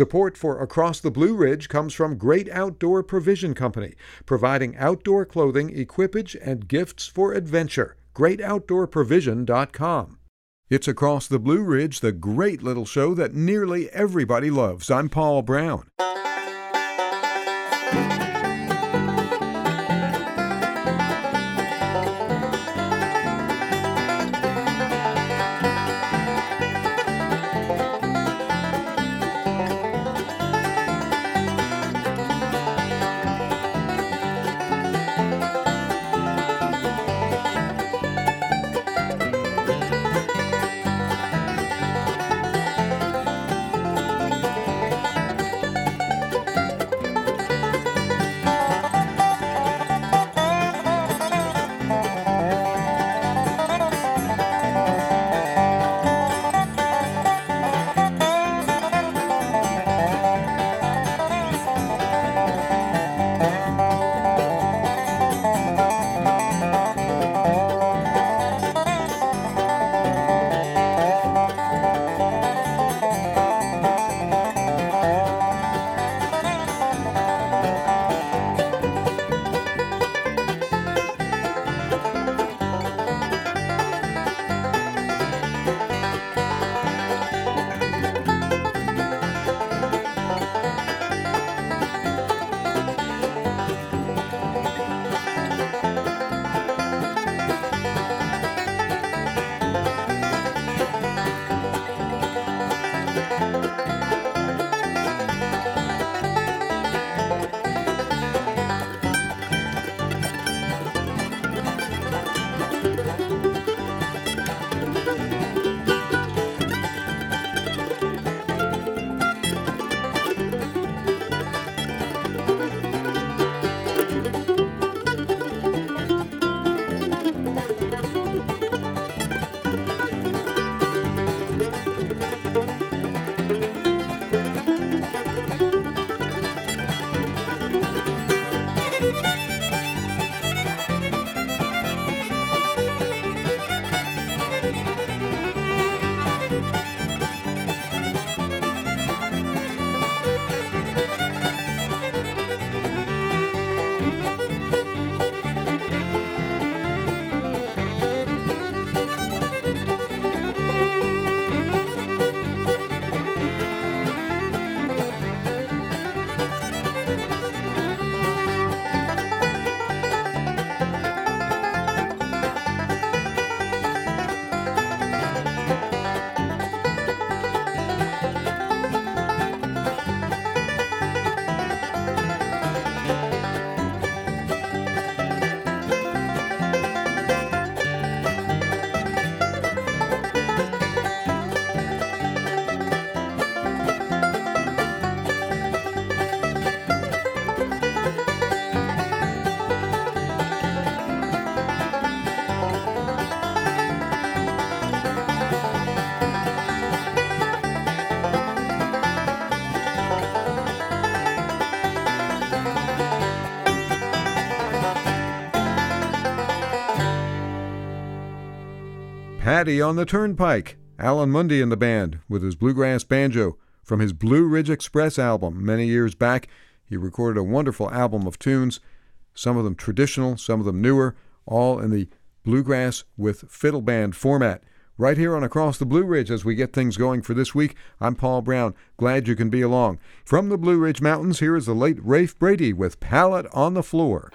Support for Across the Blue Ridge comes from Great Outdoor Provision Company, providing outdoor clothing, equipage, and gifts for adventure. GreatOutdoorProvision.com. It's Across the Blue Ridge, the great little show that nearly everybody loves. I'm Paul Brown. Paddy on the Turnpike. Alan Munde in the band with his bluegrass banjo from his Blue Ridge Express album many years back. He recorded a wonderful album of tunes, some of them traditional, some of them newer, all in the bluegrass with fiddle band format. Right here on Across the Blue Ridge as we get things going for this week. I'm Paul Brown. Glad you can be along. From the Blue Ridge Mountains, here is the late Rafe Brady with Pallet on the Floor.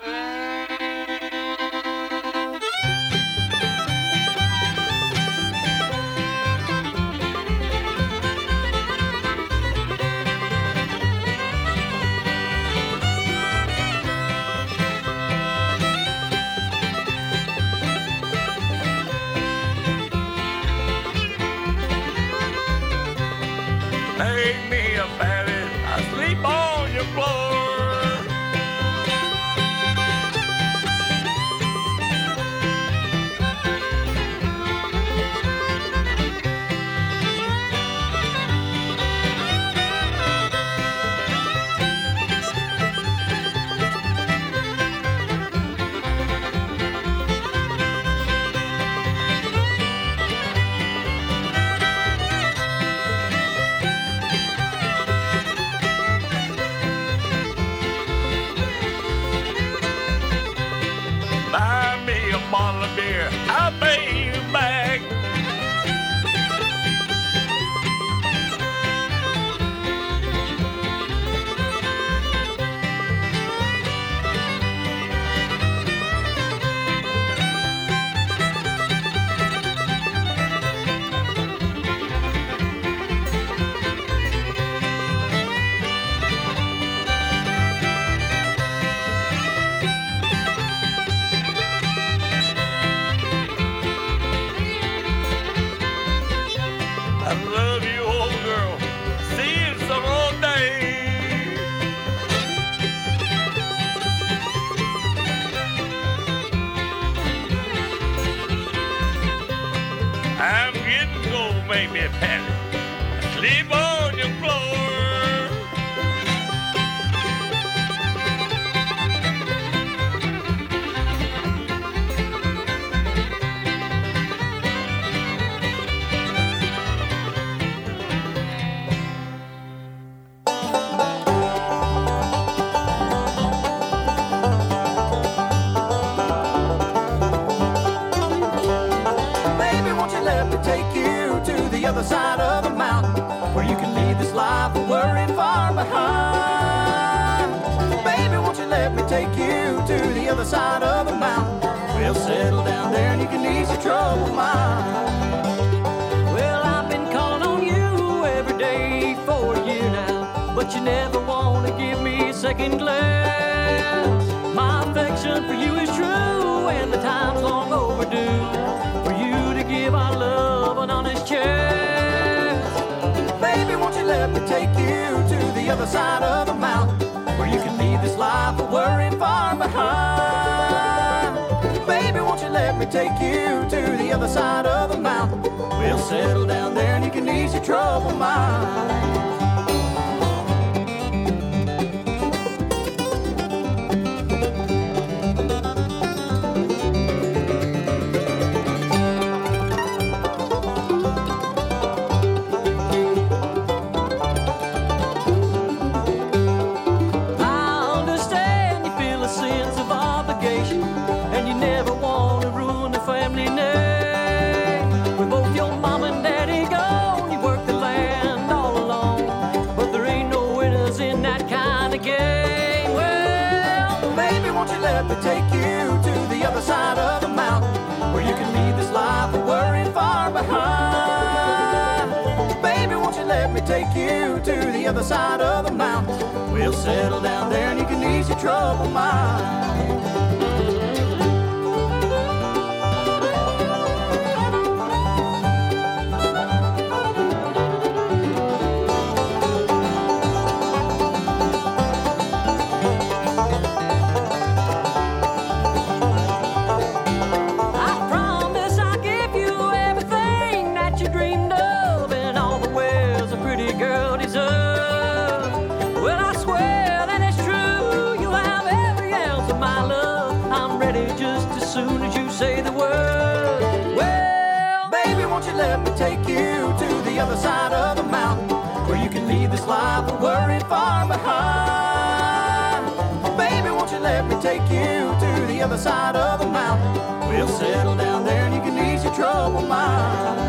You'll settle down there and you can ease your troubled mind.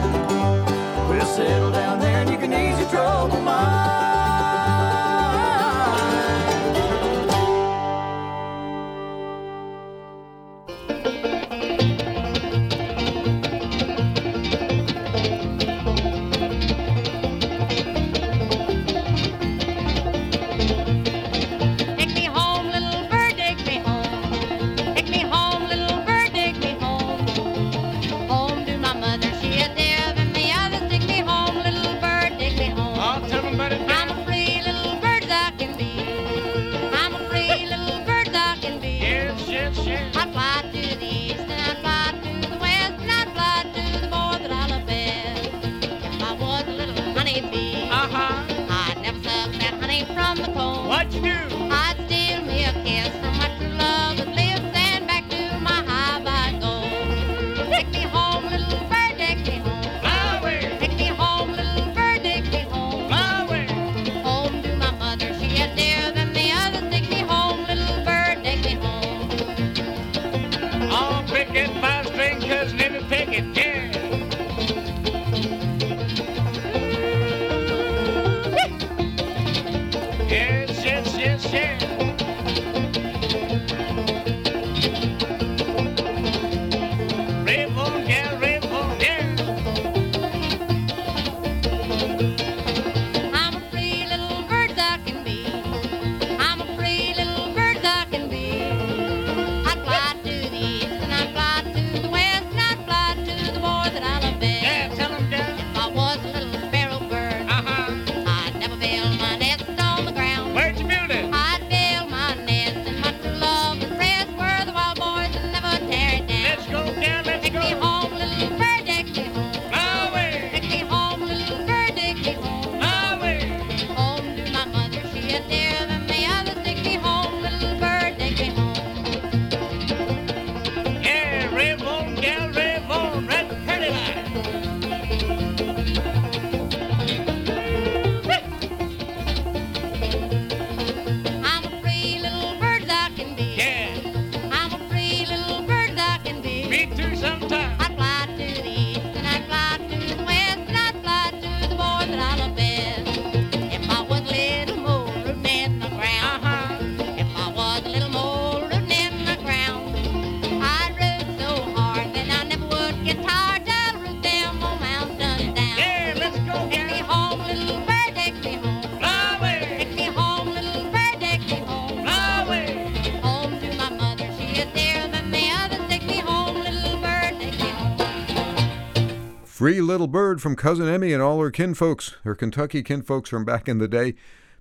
Little Bird from Cousin Emmy and all her kinfolks, her Kentucky kinfolks from back in the day.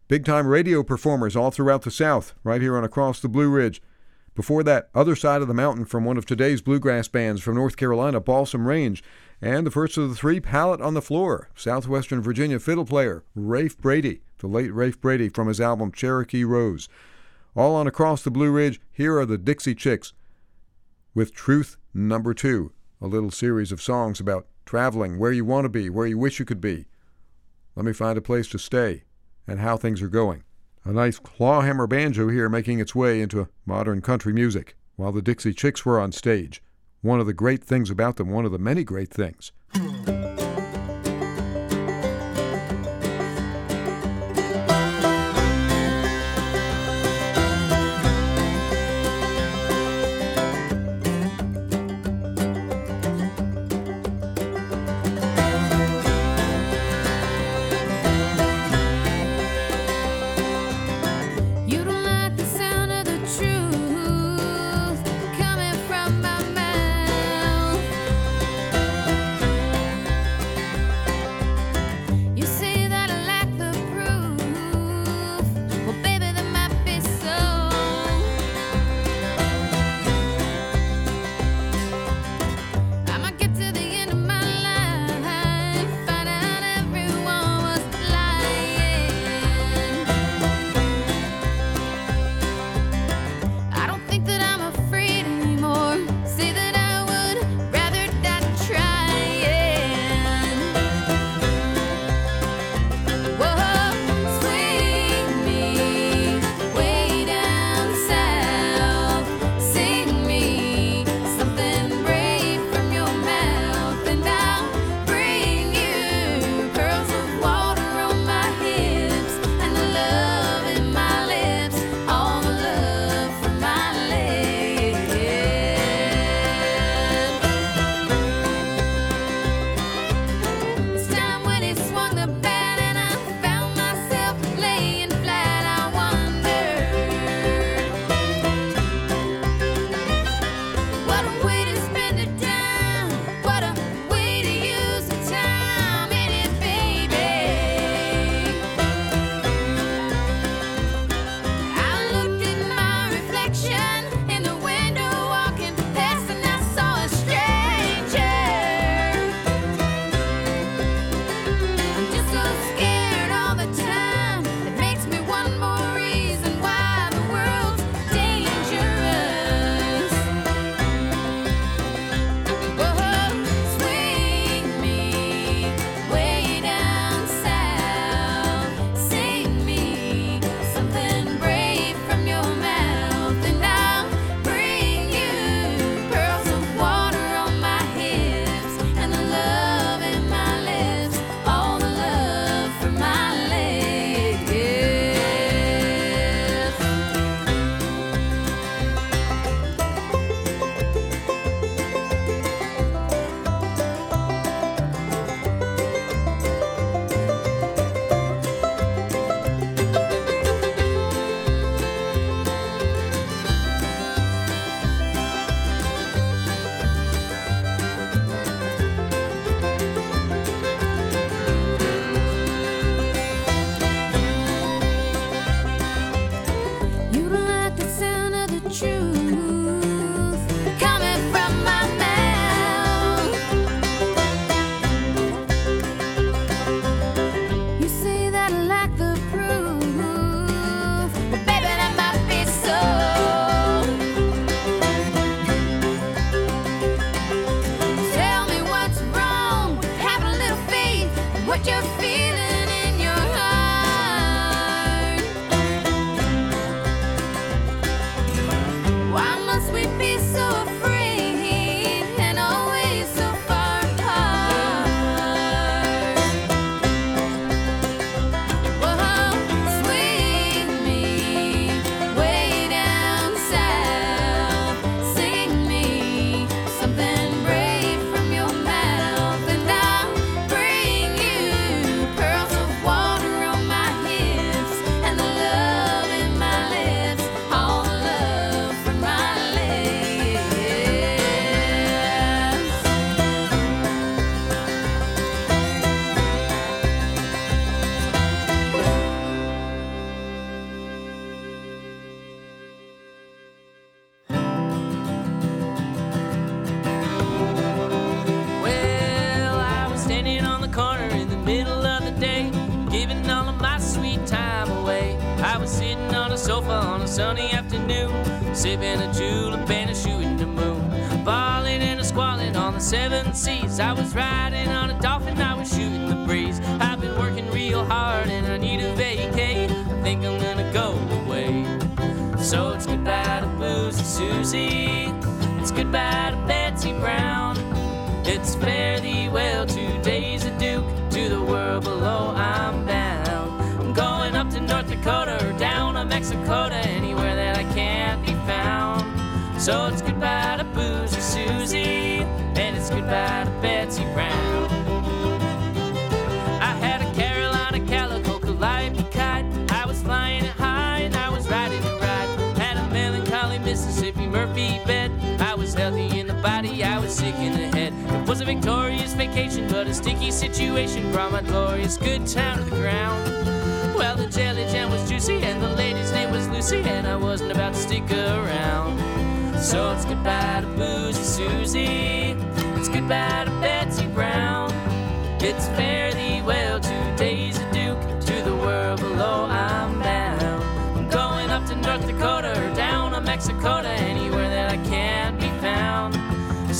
Big time radio performers all throughout the South, right here on Across the Blue Ridge. Before that, Other Side of the Mountain from one of today's bluegrass bands from North Carolina, Balsam Range. And the first of the three, Pallet on the Floor, Southwestern Virginia fiddle player, Rafe Brady, the late Rafe Brady from his album Cherokee Rose. All on Across the Blue Ridge, here are the Dixie Chicks with Truth Number Two, a little series of songs about traveling, where you want to be, where you wish you could be. Let me find a place to stay, and how things are going. A nice clawhammer banjo here making its way into modern country music while the Dixie Chicks were on stage. One of the great things about them, one of the many great things.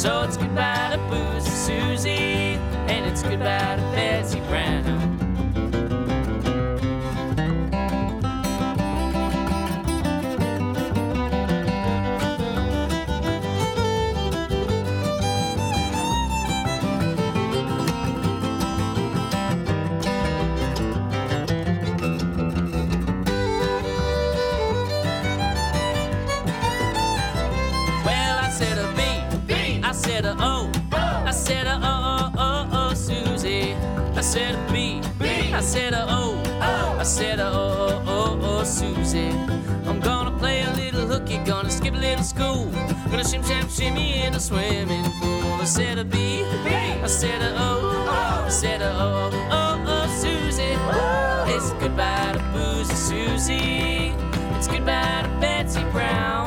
So it's goodbye to Boozy Suzy, and it's goodbye to said oh, oh, oh, a O, O, O, O, Susie. I'm gonna play a little hooky, gonna skip a little school. Gonna shim sham shimmy in a swimming pool. I said a B, B. I said a O, I said a O, O, O, O, Susie. It's goodbye to Boozy Suzy. It's goodbye to Betsy Brown.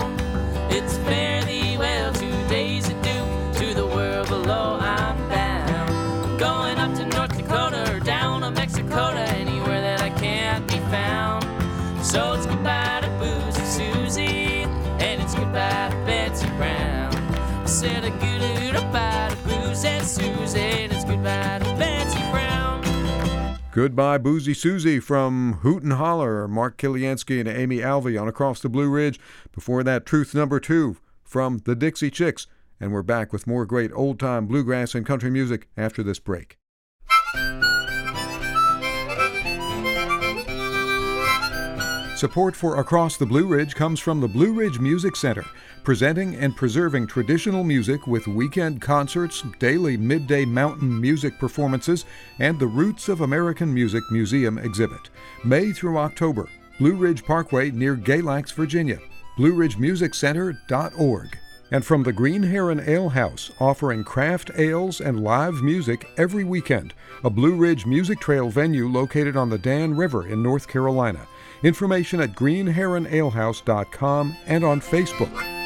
Goodbye, Boozy Suzy from Hoot and Holler, Mark Kilianski and Amy Alvey on Across the Blue Ridge. Before that, Truth Number Two from the Dixie Chicks. And we're back with more great old time bluegrass and country music after this break. Support for Across the Blue Ridge comes from the Blue Ridge Music Center, presenting and preserving traditional music with weekend concerts, daily midday mountain music performances, and the Roots of American Music Museum exhibit. May through October, Blue Ridge Parkway near Galax, Virginia. BlueRidgeMusicCenter.org. And from the Green Heron Ale House, offering craft ales and live music every weekend, a Blue Ridge Music Trail venue located on the Dan River in North Carolina. Information at greenheronalehouse.com and on Facebook.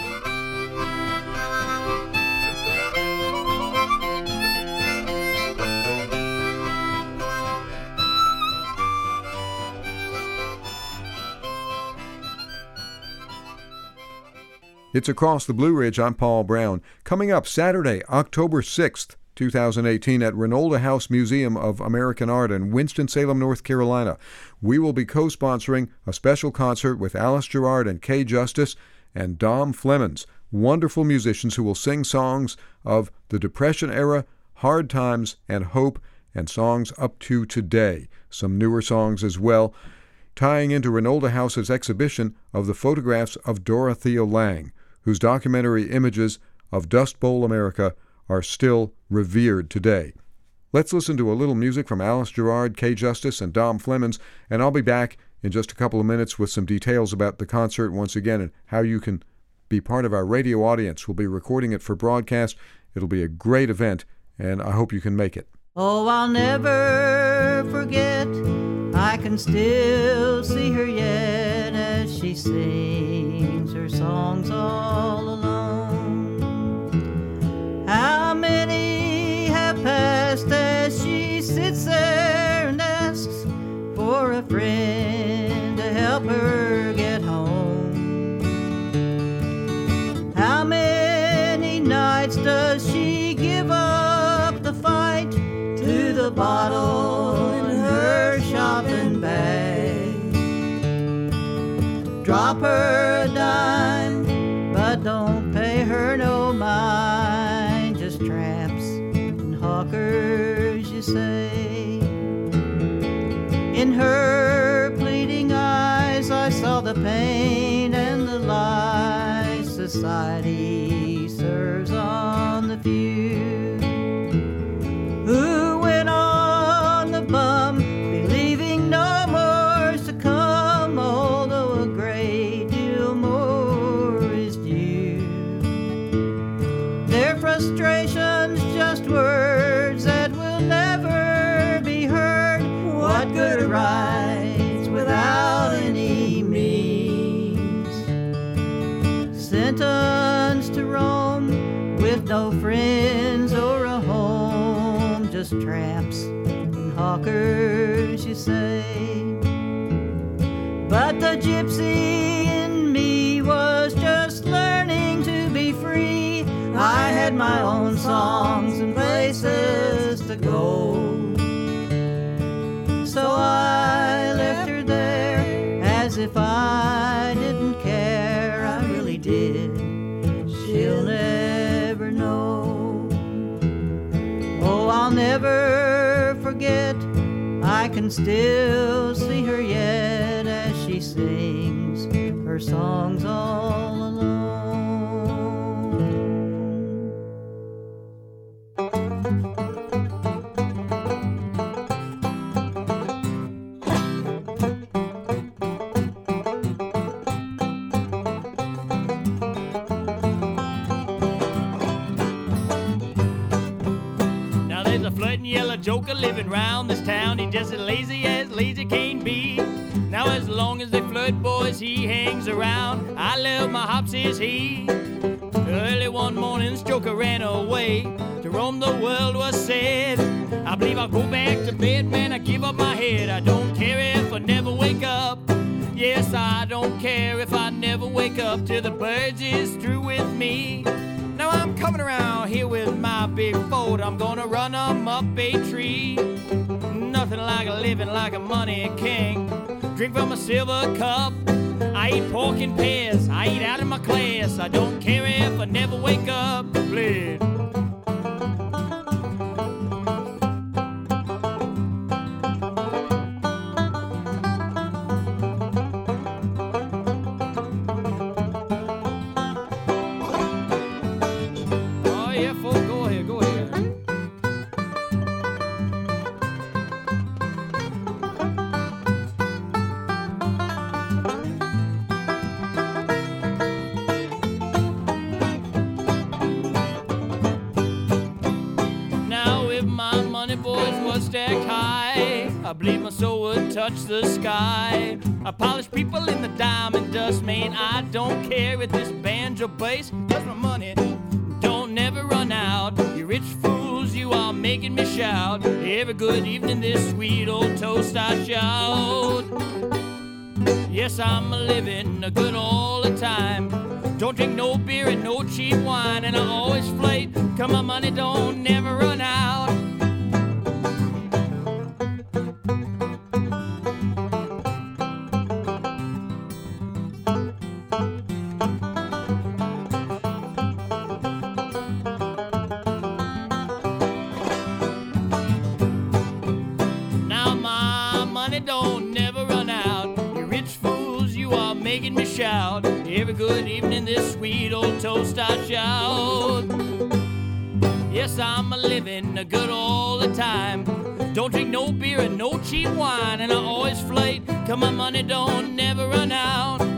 It's Across the Blue Ridge. I'm Paul Brown. Coming up Saturday, October 6th, 2018, at Reynolda House Museum of American Art in Winston-Salem, North Carolina, we will be co sponsoring a special concert with Alice Gerrard and Kay Justice and Dom Flemons, wonderful musicians who will sing songs of the Depression era, hard times, and hope, and songs up to today. Some newer songs as well tying into Reynolda House's exhibition of the photographs of Dorothea Lange, whose documentary images of Dust Bowl America are still revered today. Let's listen to a little music from Alice Gerrard, Kay Justice, and Dom Flemons, and I'll be back in just a couple of minutes with some details about the concert once again and how you can be part of our radio audience. We'll be recording it for broadcast. It'll be a great event, and I hope you can make it. Oh, I'll never forget. I can still see her yet as she sings her songs all alone. How many have passed as she sits there and asks for a friend to help her get home? How many nights does she give up the fight to the bottle in her shopping bag? Drop her say. In her pleading eyes, I saw the pain and the lies society and hawkers, you say. But the gypsy in me was just learning to be free. I had my own songs and places to go. So I left her there as if I didn't care. I really did. She'll never know. Oh, I'll never can still see her yet as she sings her songs all is he. Early one morning, joker ran away. To roam the world was said. I believe I'll go back to bed, man. I give up my head. I don't care if I never wake up. Yes, I don't care if I never wake up till the birds is through with me. Now I'm coming around here with my big Ford. I'm gonna run 'em up a tree. Nothing like a living like a money king. Drink from a silver cup. I eat pork and pears. I eat out of my class. I don't care if I never wake up. Bleed. The sky. I polish people in the diamond dust, man. I don't care if this banjo bass, cause my money don't never run out. You rich fools, you are making me shout. Every good evening, this sweet old toast I shout. Yes, I'm a living a good all the time. Don't drink no beer and no cheap wine, and I always flate. Cause my money don't never run out. Good evening, this sweet old toast I shout. Yes, I'm a living a good all the time. Don't drink no beer and no cheap wine, and I always flate. Cause my money don't never run out.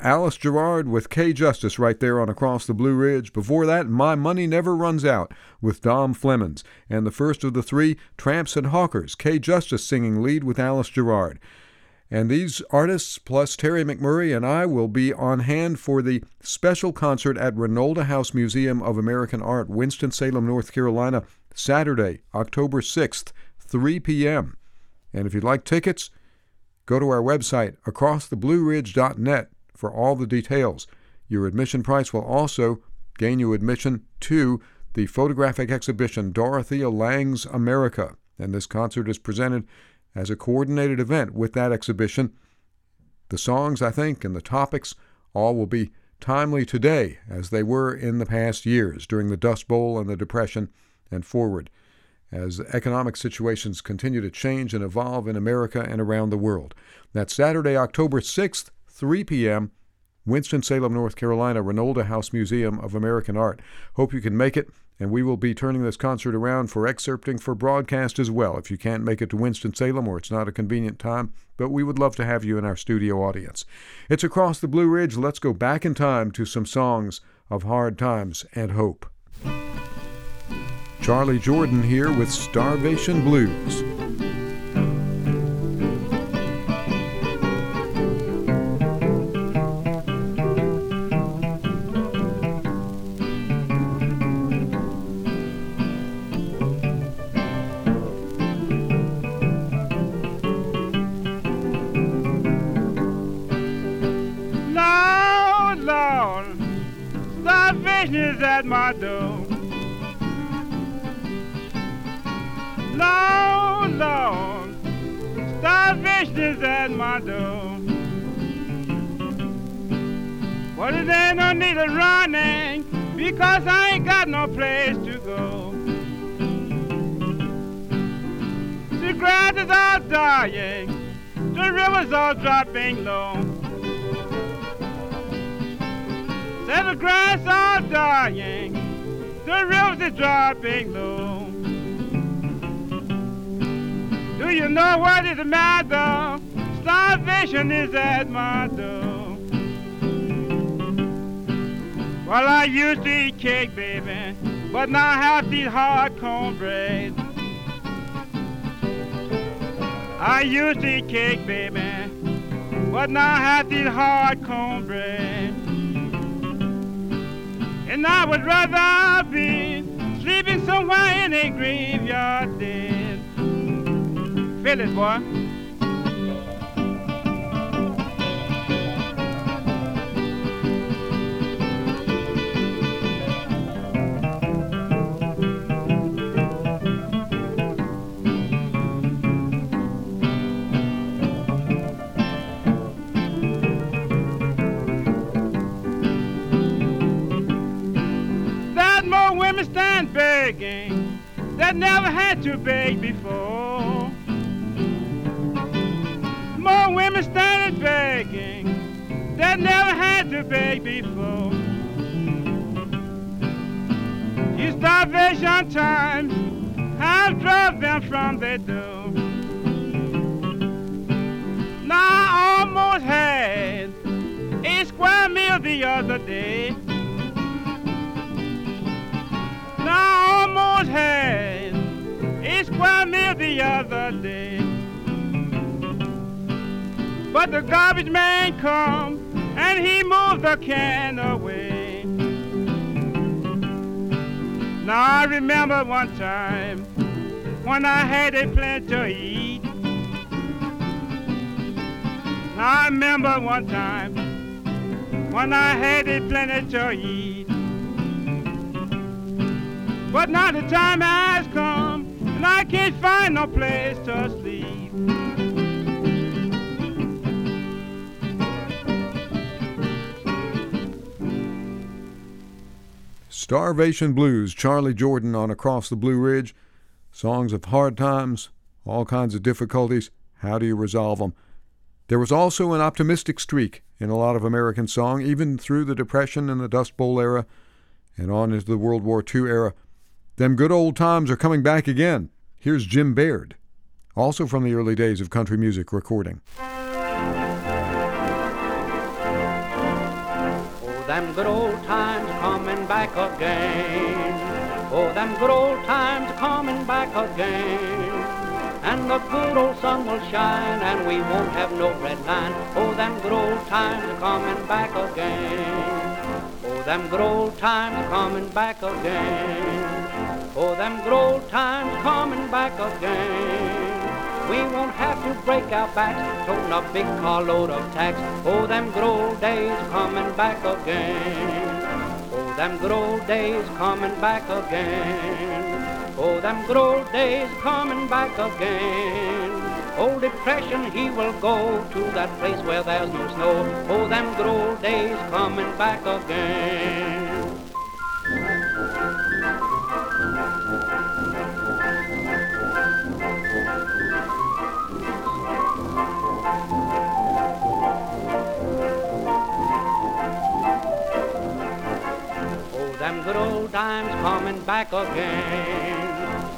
Alice Gerrard with Kay Justice right there on Across the Blue Ridge. Before that, My Money Never Runs Out with Dom Flemons. And the first of the three, Tramps and Hawkers, Kay Justice singing lead with Alice Gerrard. And these artists, plus Terri McMurray and I, will be on hand for the special concert at Reynolda House Museum of American Art, Winston-Salem, North Carolina, Saturday, October 6th, 3 p.m. And if you'd like tickets, go to our website, acrosstheblueridge.net, for all the details. Your admission price will also gain you admission to the photographic exhibition Dorothea Lange's America. And this concert is presented as a coordinated event with that exhibition. The songs, I think, and the topics all will be timely today as they were in the past years during the Dust Bowl and the Depression and forward as economic situations continue to change and evolve in America and around the world. That's Saturday, October 6th, 3 p.m., Winston-Salem, North Carolina, Reynolda House Museum of American Art. Hope you can make it, and we will be turning this concert around for excerpting for broadcast as well if you can't make it to Winston-Salem or it's not a convenient time, but we would love to have you in our studio audience. It's Across the Blue Ridge. Let's go back in time to some songs of hard times and hope. Charlie Jordan here with Starvation Blues. Is at my door. But it ain't no need of running because I ain't got no place to go. The grass is all dying, the river's all dropping low. Said the grass is all dying, the rivers is dropping low. Do you know what is the matter? Starvation is at my door. Well, I used to eat cake, baby, but now I have to eat hard cornbread. I used to eat cake, baby, but now I have to eat hard cornbread. And I would rather be sleeping somewhere in a graveyard dead. It, boy. That more women stand begging that never had to beg before. Women standing begging that never had to beg before. These starvation times have drove them from their door. Now I almost had a square meal the other day. Now I almost had a square meal the other day. But the garbage man come and he moved the can away. Now I remember one time when I had a plenty to eat. Now I remember one time when I had a plenty to eat. But now the time has come and I can't find no place to sleep. Starvation Blues, Charlie Jordan on Across the Blue Ridge. Songs of hard times, all kinds of difficulties. How do you resolve them? There was also an optimistic streak in a lot of American song, even through the Depression and the Dust Bowl era and on into the World War II era. Them good old times are coming back again. Here's Jim Baird, also from the early days of country music recording. Them good old times coming back again. Oh, them good old times coming back again. And the good old sun will shine and we won't have no red line. Oh, them good old times coming back again. Oh, them good old times coming back again. Oh, them good old times coming back again. We won't have to break our backs, toting a big carload of tax. Oh, them good old days coming back again. Oh, them good old days coming back again. Oh, them good old days coming back again. Old depression, he will go to that place where there's no snow. Oh, them good old days coming back again. Coming back again.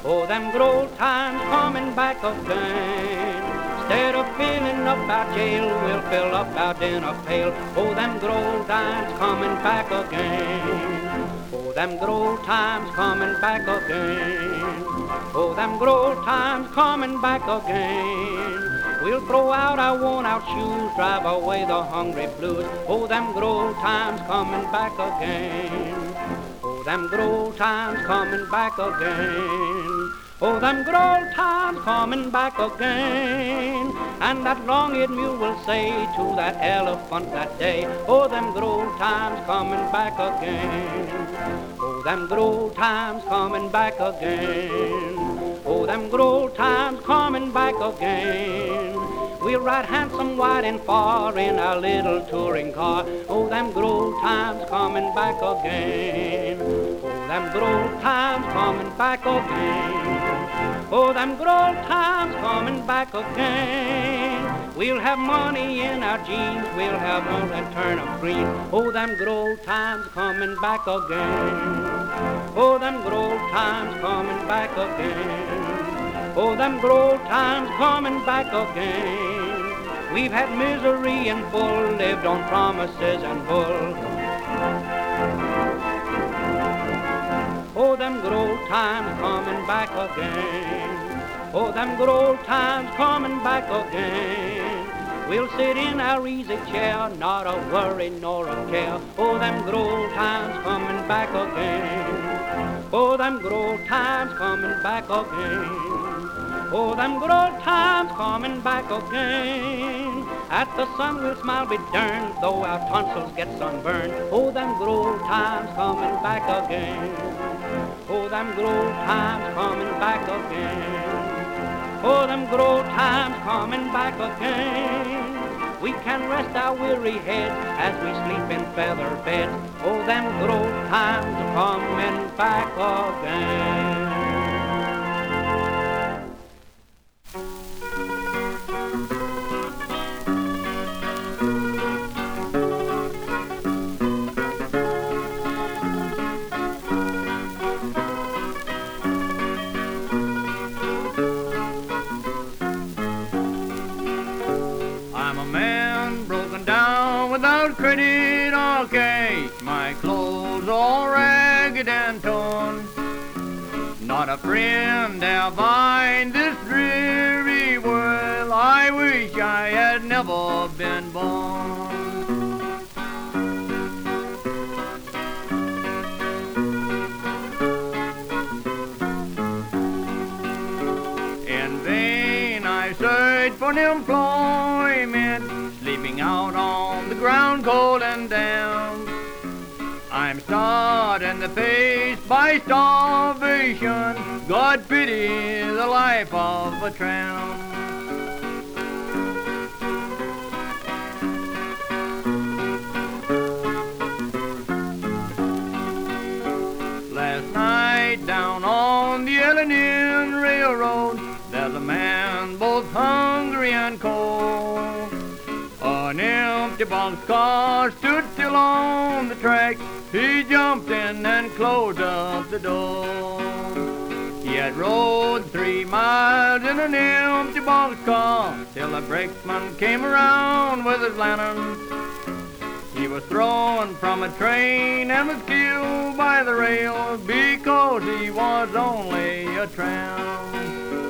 Oh, them good old times coming back again. Instead of filling up our jail, we'll fill up our dinner pail. Oh, them good old times coming back again. Oh, them good old times coming back again. Oh, them good old times coming back again. We'll throw out our worn out shoes, drive away the hungry blues. Oh, them good old times coming back again. Them good old times coming back again. Oh, them good old times coming back again. And that long-eared mule will say to that elephant that day, Oh, them good old times coming back again. Oh, them good old times coming back again. Oh, them good old times coming back again. We'll ride handsome, wide, and far in our little touring car. Oh, them good old times coming back again. Oh, them good old times coming back again. Oh, them good old times coming back again. We'll have money in our jeans, we'll have on that turnip green. Oh, them good old times coming back again. Oh, them good old times coming back again. Oh, them good old times coming back again. We've had misery in full, lived on promises and bull. Oh, them good old times coming back again. Oh, them good old times coming back again. We'll sit in our easy chair, not a worry nor a care. Oh, them good old times coming back again. Oh, them good old times coming back again. Oh, them good old times coming back again. At the sun we'll smile, be darned, though our tonsils get sunburned. Oh, them good old times coming back again. Oh, them good old times coming back again. Oh, them good old times coming back again. We can rest our weary heads as we sleep in feather beds. Oh, them good old times coming back again. Not a friend have I in this dreary world. I wish I had never been born. In vain I search for employment, sleeping out on the ground cold and damp. I'm starting to face by starvation. God pity the life of a tramp. Last night down on the Illinois Railroad, there's a man both hungry and cold. An empty boxcar stood still on the track. He jumped in and closed up the door. He had rode three miles in an empty boxcar till a brakeman came around with his lantern. He was thrown from a train and was killed by the rails because he was only a tramp.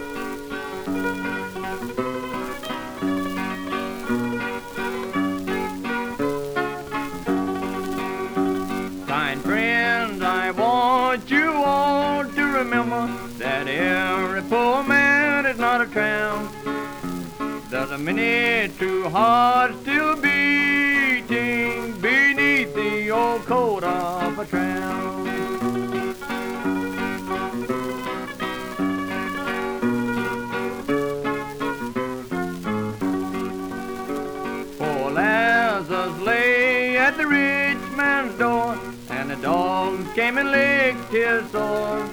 A many true hearts still beating beneath the old coat of a tramp. Poor Lazarus lay at the rich man's door, and the dogs came and licked his sore.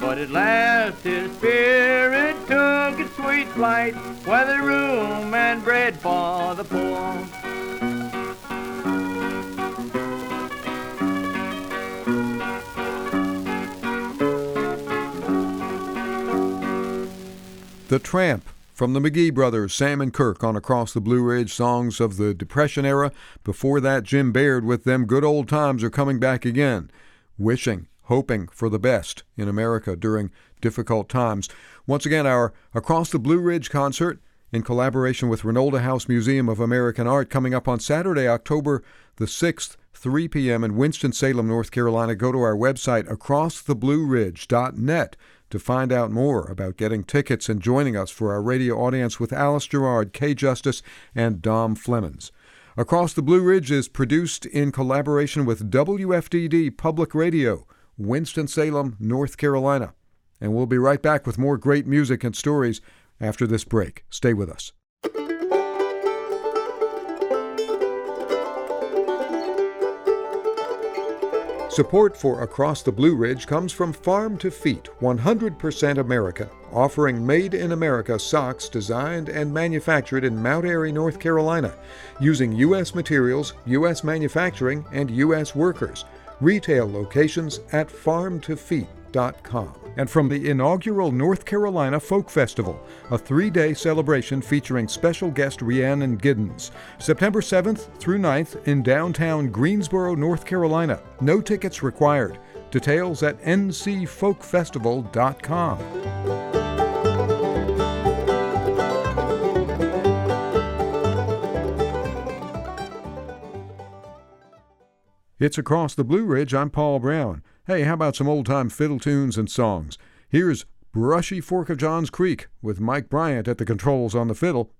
But at last his spirit took sweet flight, where there room and bread for the poor. The Tramp from the McGee brothers, Sam and Kirk, on Across the Blue Ridge, songs of the Depression era. Before that, Jim Baird with them good old times are coming back again. Wishing, hoping for the best in America during difficult times. Once again, our Across the Blue Ridge concert in collaboration with Reynolda House Museum of American Art coming up on Saturday, October the 6th, 3 p.m. in Winston-Salem, North Carolina. Go to our website, acrosstheblueridge.net, to find out more about getting tickets and joining us for our radio audience with Alice Gerrard, Kay Justice, and Dom Flemons. Across the Blue Ridge is produced in collaboration with WFDD Public Radio, Winston-Salem, North Carolina. And we'll be right back with more great music and stories after this break. Stay with us. Support for Across the Blue Ridge comes from Farm to Feet, 100% America, offering made in America socks designed and manufactured in Mount Airy, North Carolina, using U.S. materials, U.S. manufacturing, and U.S. workers. Retail locations at farmtofeet.com. And from the inaugural North Carolina Folk Festival, a three day celebration featuring special guest Rhiannon Giddens, September 7th through 9th in downtown Greensboro, North Carolina. No tickets required. Details at ncfolkfestival.com. It's Across the Blue Ridge. I'm Paul Brown. Hey, how about some old time fiddle tunes and songs? Here's Brushy Fork of Johns Creek with Mike Bryant at the controls on the fiddle.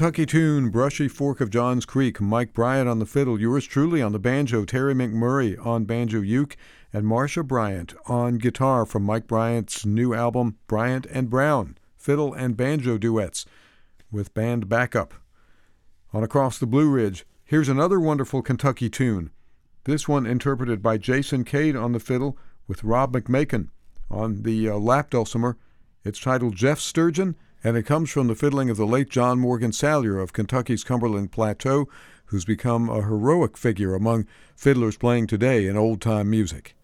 Kentucky tune, Brushy Fork of Johns Creek, Mike Bryant on the fiddle, yours truly on the banjo, Terri McMurray on banjo uke, and Marcia Bryant on guitar from Mike Bryant's new album, Bryant and Brown, fiddle and banjo duets with band backup. On Across the Blue Ridge, here's another wonderful Kentucky tune. This one interpreted by Jason Cade on the fiddle with Rob McMakin on the uh, lap dulcimer. It's titled Jeff Sturgeon and it comes from the fiddling of the late John Morgan Salyer of Kentucky's Cumberland Plateau, who's become a heroic figure among fiddlers playing today in old time music.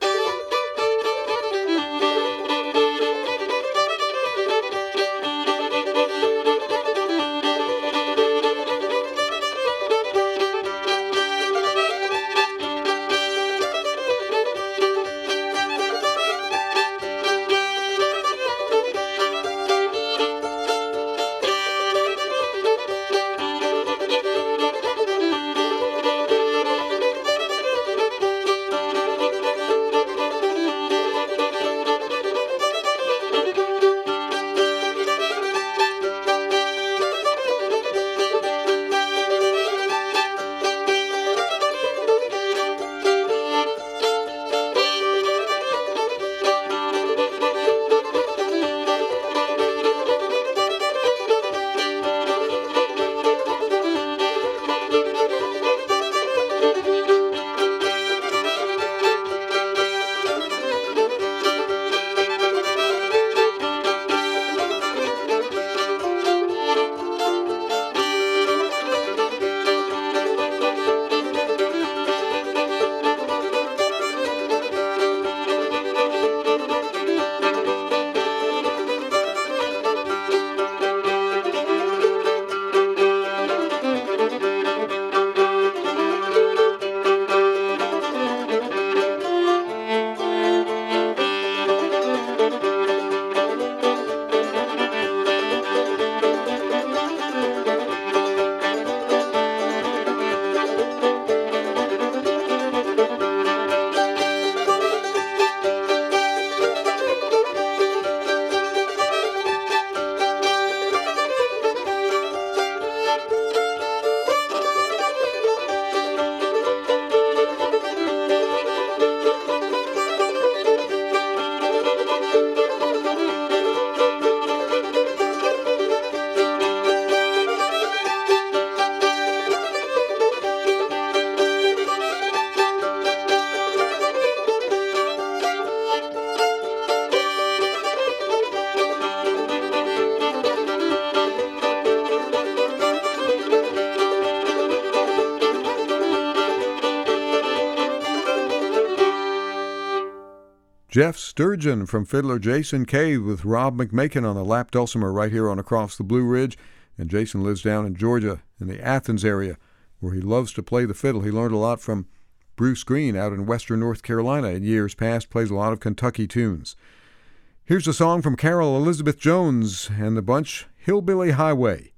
Sturgeon from fiddler Jason Cade with Rob McMakin on the lap dulcimer right here on Across the Blue Ridge. And Jason lives down in Georgia in the Athens area where he loves to play the fiddle. He learned a lot from Bruce Green out in western North Carolina in years past, plays a lot of Kentucky tunes. Here's a song from Carol Elizabeth Jones and the bunch Hillbilly Highway.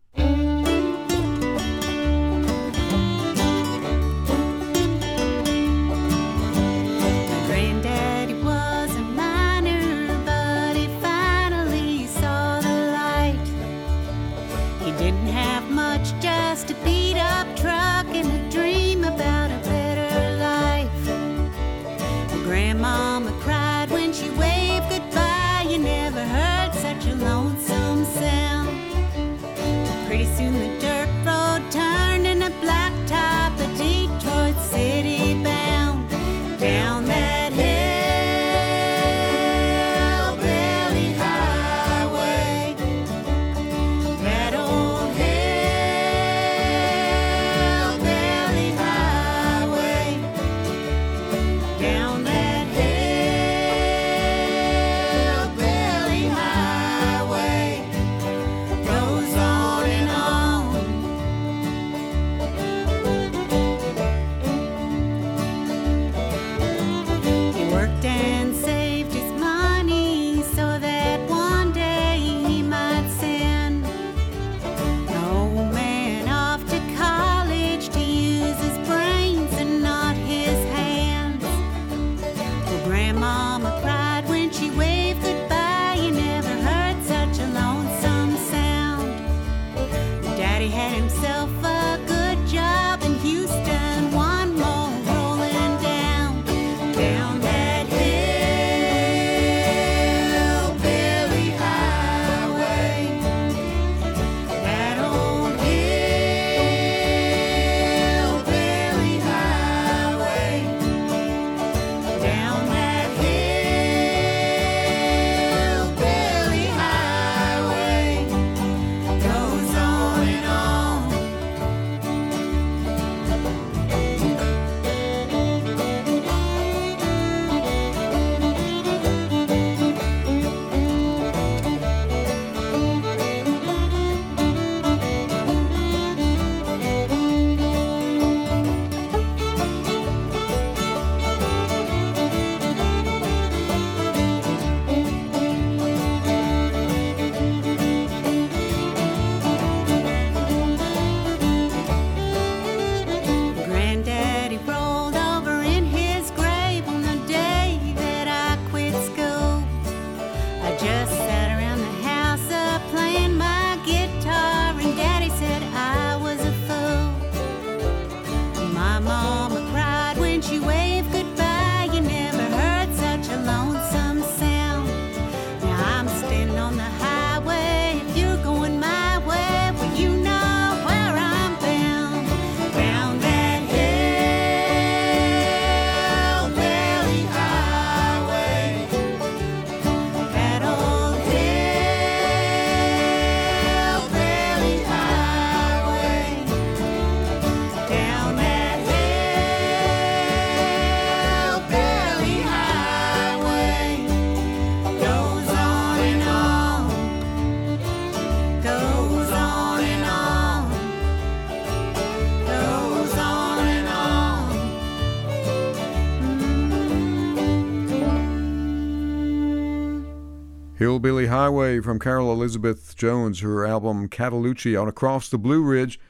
Highway from Carol Elizabeth Jones, her album Catalucci on Across the Blue Ridge.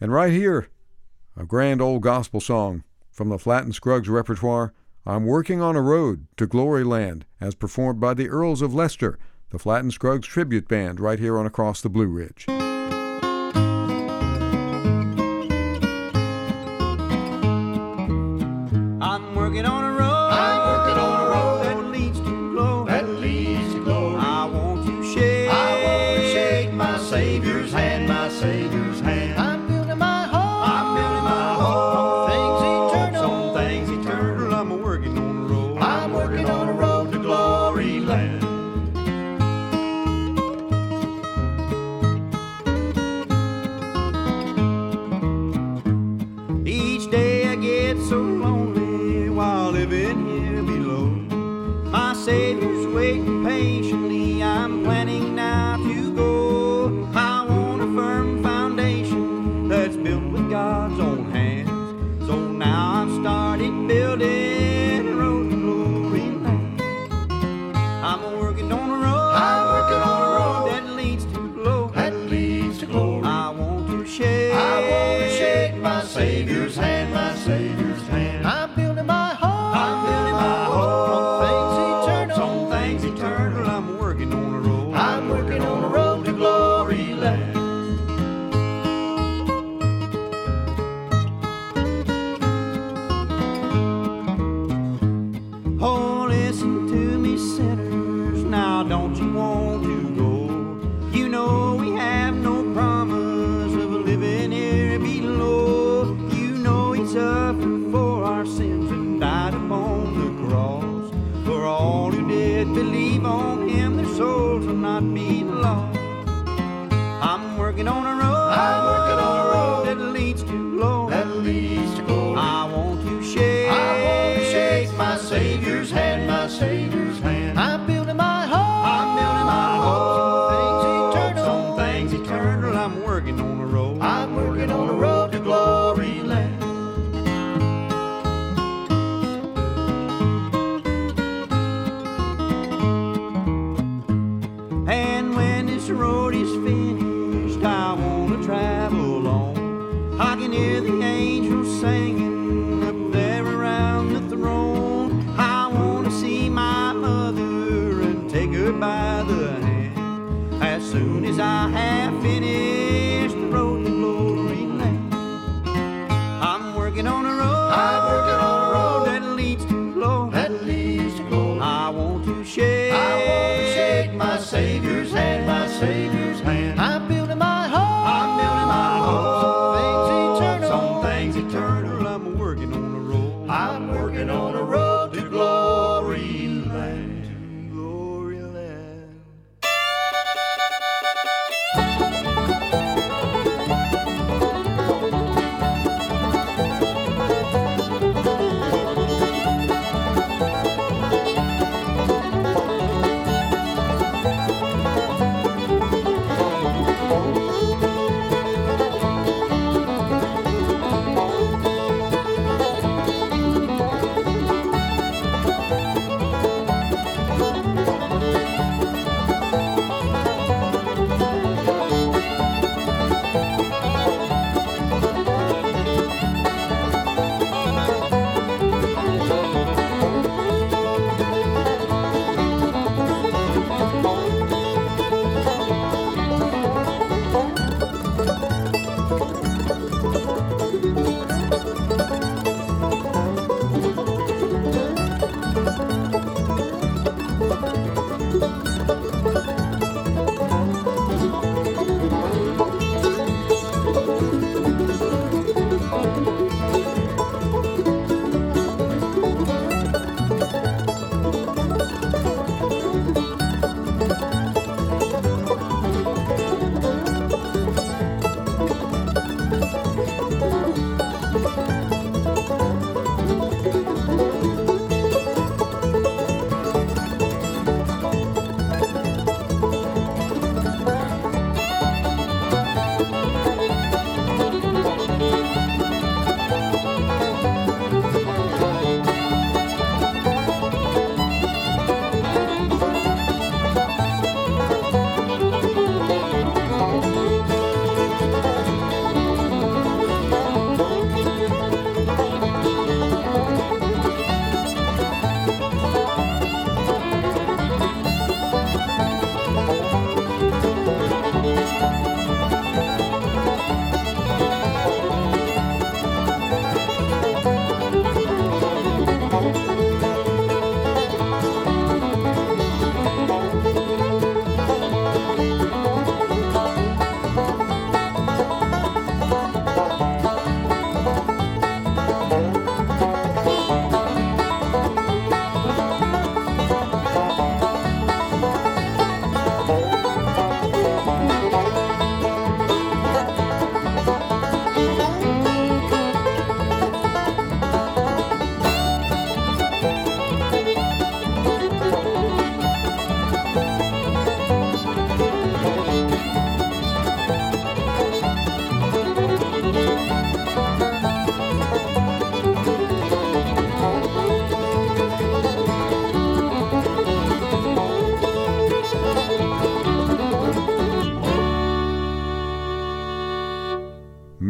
And right here, a grand old gospel song from the Flatt Scruggs repertoire, I'm Working on a Road to Glory Land, as performed by the Earls of Leicester, the Flatt Scruggs tribute band, right here on Across the Blue Ridge. I'm working on a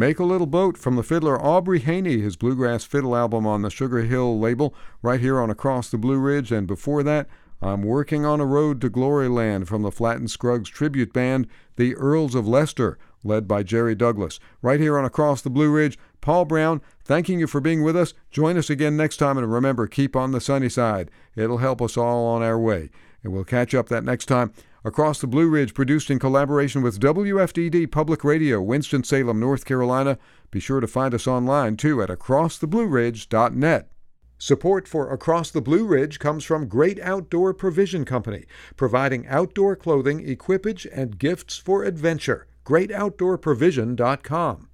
Make a Little Boat from the fiddler Aubrey Haynie, his bluegrass fiddle album on the Sugar Hill label, right here on Across the Blue Ridge. And before that, I'm Working on a Road to Glory Land from the Flatt Scruggs tribute band, the Earls of Leicester, led by Jerry Douglas. Right here on Across the Blue Ridge, Paul Brown, thanking you for being with us. Join us again next time, and remember, keep on the sunny side. It'll help us all on our way. And we'll catch up that next time. Across the Blue Ridge, produced in collaboration with WFDD Public Radio, Winston-Salem, North Carolina. Be sure to find us online, too, at acrosstheblueridge.net. Support for Across the Blue Ridge comes from Great Outdoor Provision Company, providing outdoor clothing, equipage, and gifts for adventure. GreatOutdoorProvision.com.